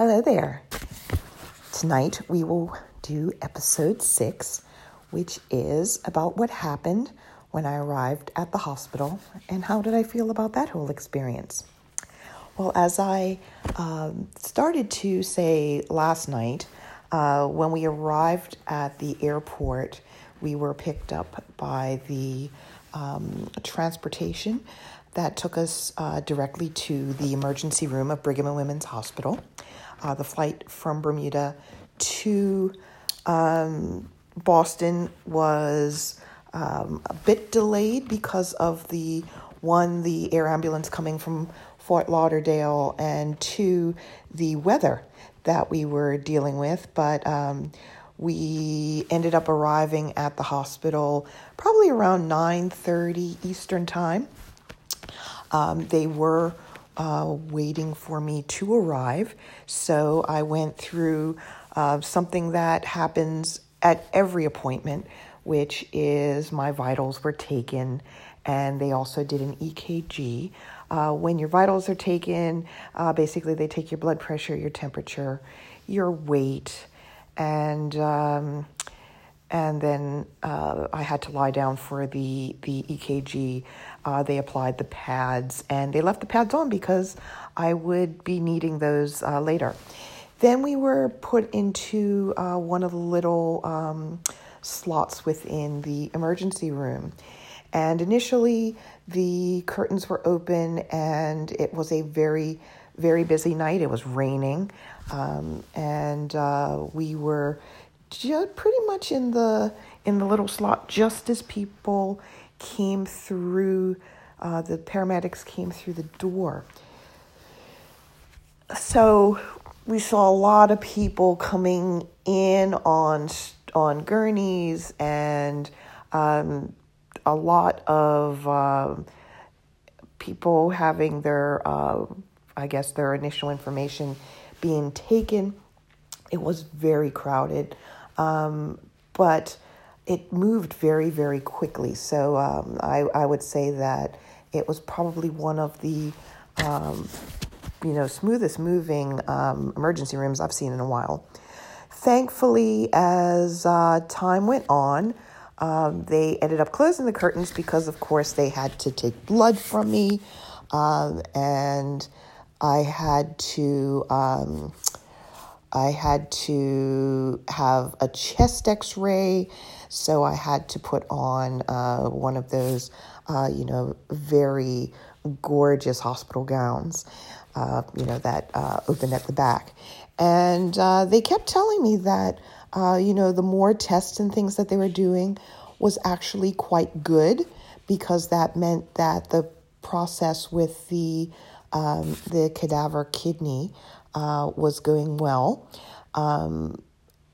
Hello there. Tonight we will do episode six, which is about what happened when I arrived at the hospital and how did I feel about that whole experience. Well, as I um, started to say last night, uh, when we arrived at the airport, we were picked up by the um, transportation that took us uh, directly to the emergency room of Brigham and Women's Hospital. Uh, the flight from Bermuda to um, Boston was um, a bit delayed because of the one, the air ambulance coming from Fort Lauderdale, and two, the weather that we were dealing with. But um, we ended up arriving at the hospital probably around 9:30 Eastern time. Um, they were uh, waiting for me to arrive, so I went through uh, something that happens at every appointment, which is my vitals were taken, and they also did an EKG. Uh, when your vitals are taken, uh, basically they take your blood pressure, your temperature, your weight, and um, and then uh, I had to lie down for the the EKG. Uh, they applied the pads and they left the pads on because I would be needing those uh, later. Then we were put into uh, one of the little um, slots within the emergency room. And initially, the curtains were open, and it was a very, very busy night. It was raining, um, and uh, we were pretty much in the in the little slot just as people came through. Uh, the paramedics came through the door. So we saw a lot of people coming in on on gurneys and um, a lot of uh, people having their, uh, I guess, their initial information being taken. It was very crowded, um, but it moved very, very quickly. So um, I, I would say that it was probably one of the um, you know smoothest moving um, emergency rooms I've seen in a while. Thankfully, as uh, time went on, um, they ended up closing the curtains because, of course, they had to take blood from me, um, and I had to. Um, I had to have a chest x ray, so I had to put on uh, one of those, uh, you know, very gorgeous hospital gowns, uh, you know, that uh, open at the back. And uh, they kept telling me that, uh, you know, the more tests and things that they were doing was actually quite good because that meant that the process with the um, the cadaver kidney uh, was going well, um,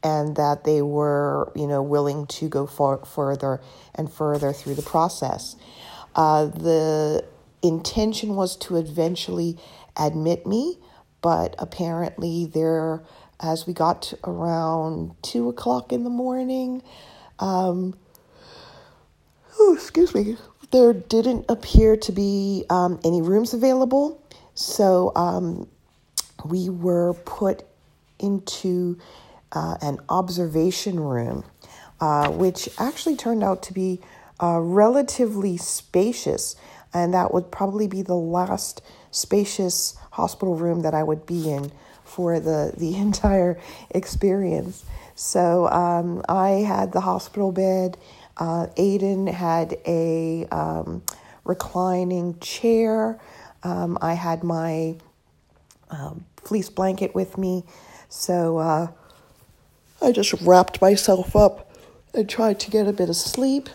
and that they were, you know, willing to go for, further and further through the process. Uh, the intention was to eventually admit me, but apparently there, as we got around two o'clock in the morning, um, oh, excuse me, there didn't appear to be um, any rooms available. So um, we were put into uh, an observation room, uh, which actually turned out to be uh, relatively spacious. And that would probably be the last spacious hospital room that I would be in for the, the entire experience. So um, I had the hospital bed. Uh, Aiden had a um, reclining chair. Um, I had my um, fleece blanket with me. So uh, I just wrapped myself up and tried to get a bit of sleep.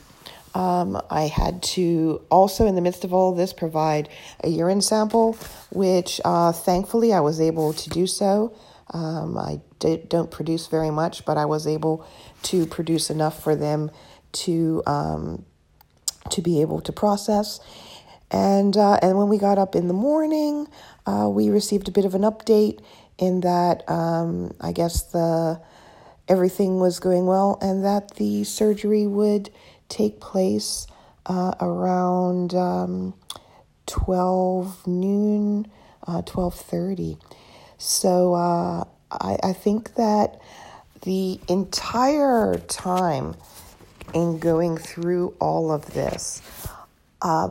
Um, I had to also, in the midst of all this, provide a urine sample, which uh, thankfully I was able to do so. Um, I did, don't produce very much, but I was able to produce enough for them to um, to be able to process. And uh, and when we got up in the morning, uh, we received a bit of an update in that um, I guess the everything was going well and that the surgery would take place uh, around um, 12 noon, uh, 12.30. So uh, I, I think that the entire time in going through all of this, uh,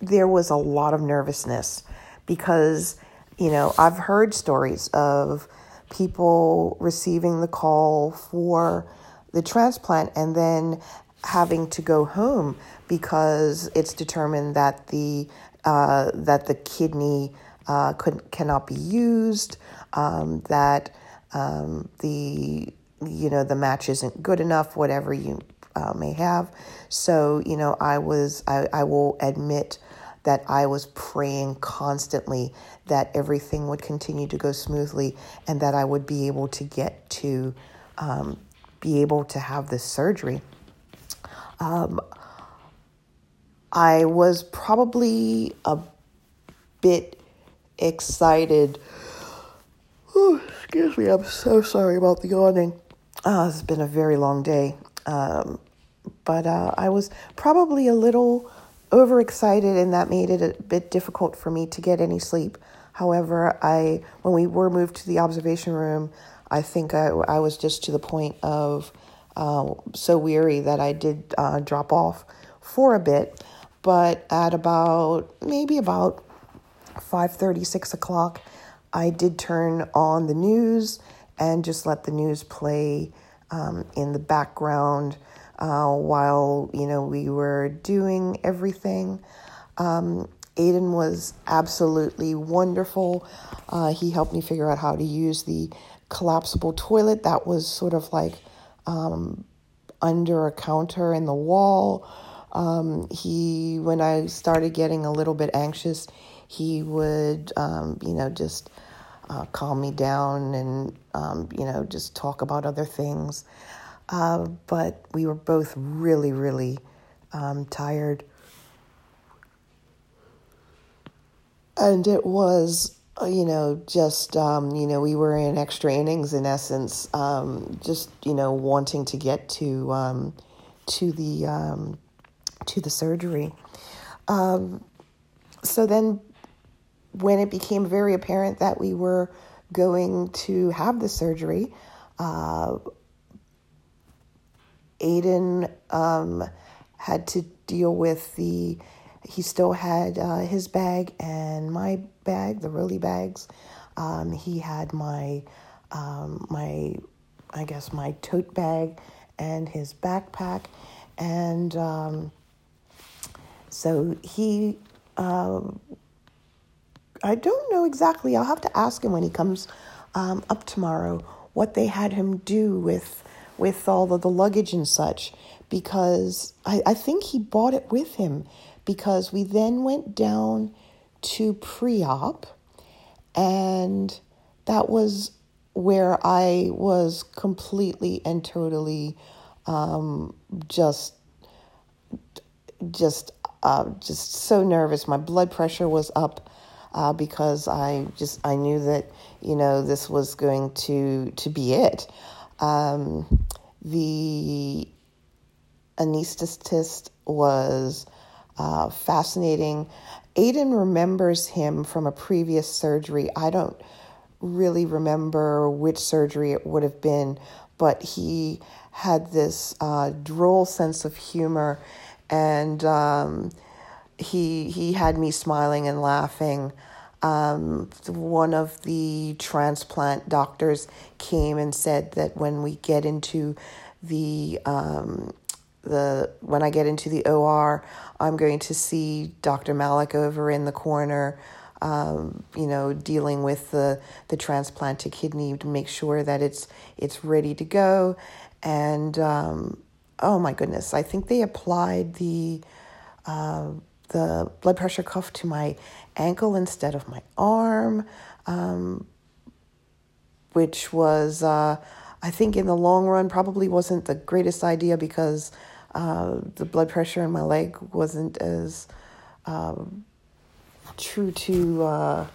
there was a lot of nervousness because, you know, I've heard stories of people receiving the call for the transplant and then having to go home because it's determined that the uh, that the kidney uh, could cannot be used, um, that um, the you know the match isn't good enough, whatever you uh, may have. So you know, I was I, I will admit that I was praying constantly that everything would continue to go smoothly and that I would be able to get to um, be able to have this surgery. Um, I was probably a bit excited. Ooh, excuse me, I'm so sorry about the yawning. Uh, it's been a very long day. Um, but uh, I was probably a little overexcited, and that made it a bit difficult for me to get any sleep. However, I when we were moved to the observation room, I think I, I was just to the point of uh, so weary that I did uh, drop off for a bit. But at about maybe about five thirty, six o'clock, I did turn on the news and just let the news play um, in the background uh, while you know we were doing everything. Um, Aiden was absolutely wonderful. Uh, he helped me figure out how to use the collapsible toilet that was sort of like um, under a counter in the wall. Um, he, when I started getting a little bit anxious, he would, um, you know, just uh, calm me down and, um, you know, just talk about other things. Uh, but we were both really, really um, tired. And it was, uh, you know, just, um, you know, we were in extra innings in essence, um, just, you know, wanting to get to, um, to the, um, to the surgery. Um, so then when it became very apparent that we were going to have the surgery, uh, Aiden um, had to deal with the, he still had uh, his bag and my bag, the really bags. Um, he had my, um, my, I guess, my tote bag and his backpack. And um, so he, uh, I don't know exactly. I'll have to ask him when he comes um, up tomorrow what they had him do with with all of the luggage and such because I, I think he bought it with him because we then went down to pre op and that was where I was completely and totally um, just just uh, just so nervous. My blood pressure was up uh, because I just I knew that you know this was going to to be it. Um, the anesthetist was uh, fascinating. Aiden remembers him from a previous surgery. I don't really remember which surgery it would have been, but he had this uh, droll sense of humor, and um, he he had me smiling and laughing. Um, one of the transplant doctors came and said that when we get into the um, the when I get into the OR, I'm going to see Dr. Malik over in the corner. Um, you know, dealing with the the transplanted kidney to make sure that it's it's ready to go, and um, oh my goodness, I think they applied the uh, the blood pressure cuff to my ankle instead of my arm, um, which was, uh, I think, in the long run, probably wasn't the greatest idea because uh, the blood pressure in my leg wasn't as um, true to uh,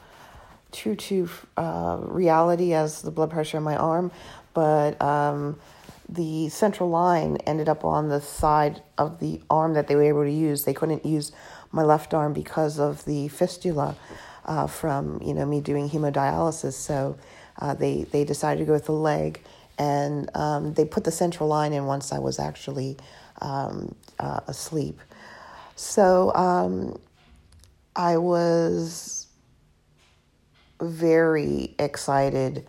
true to uh, reality as the blood pressure in my arm, but. Um, the central line ended up on the side of the arm that they were able to use. They couldn't use my left arm because of the fistula. uh, from you know me doing hemodialysis. So uh, they they decided to go with the leg, and um, they put the central line in once I was actually um, uh, asleep. So um, I was very excited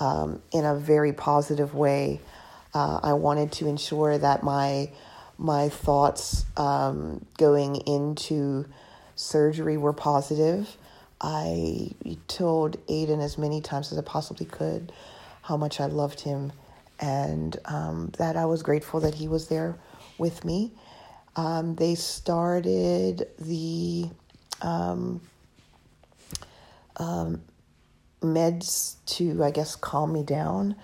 um, in a very positive way. Uh, I wanted to ensure that my my thoughts um, going into surgery were positive. I told Aiden as many times as I possibly could how much I loved him and um, that I was grateful that he was there with me. Um, they started the um, um meds to, I guess, calm me down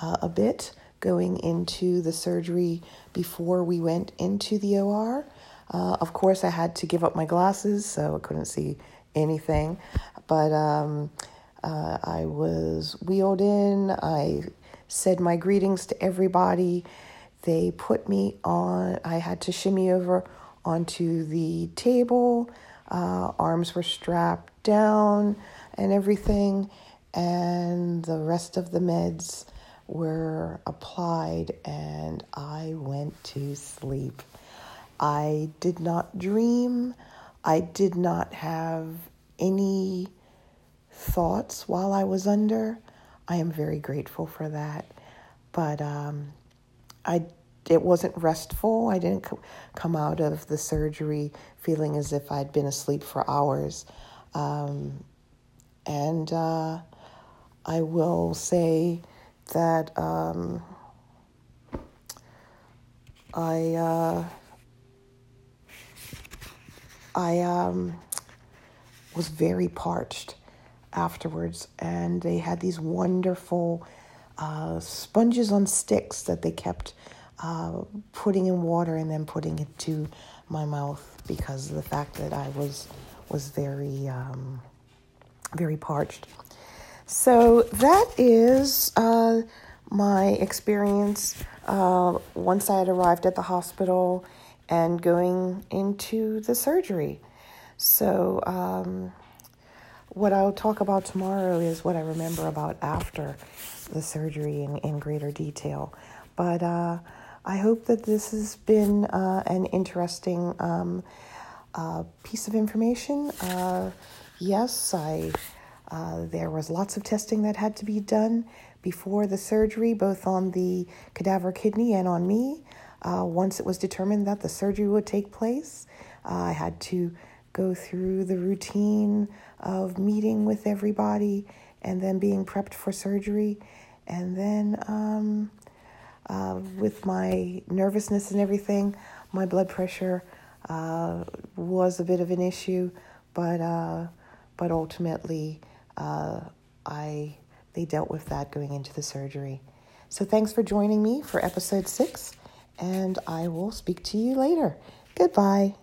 uh, a bit going into the surgery before we went into the OR. Uh, of course, I had to give up my glasses, so I couldn't see anything. But um, uh, I was wheeled in. I said my greetings to everybody. They put me on, I had to shimmy over onto the table. Uh, arms were strapped down and everything. And the rest of the meds were applied, and I went to sleep. I did not dream. I did not have any thoughts while I was under. I am very grateful for that. But um, I it wasn't restful. I didn't come out of the surgery feeling as if I'd been asleep for hours. Um, and uh, I will say that um, I uh, I um, was very parched afterwards, and they had these wonderful uh, sponges on sticks that they kept uh, putting in water and then putting it to my mouth because of the fact that I was was very um, very parched. So that is uh, my experience uh, once I had arrived at the hospital and going into the surgery. So, um, what I'll talk about tomorrow is what I remember about after the surgery in, in greater detail. But uh, I hope that this has been uh, an interesting um, uh, piece of information. Uh, yes, I uh, there was lots of testing that had to be done before the surgery, both on the cadaver kidney and on me. Uh, once it was determined that the surgery would take place, uh, I had to go through the routine of meeting with everybody and then being prepped for surgery. And then, um, uh, with my nervousness and everything, my blood pressure uh, was a bit of an issue, but but ultimately uh, I they dealt with that going into the surgery. So thanks for joining me for episode six, and I will speak to you later. Goodbye.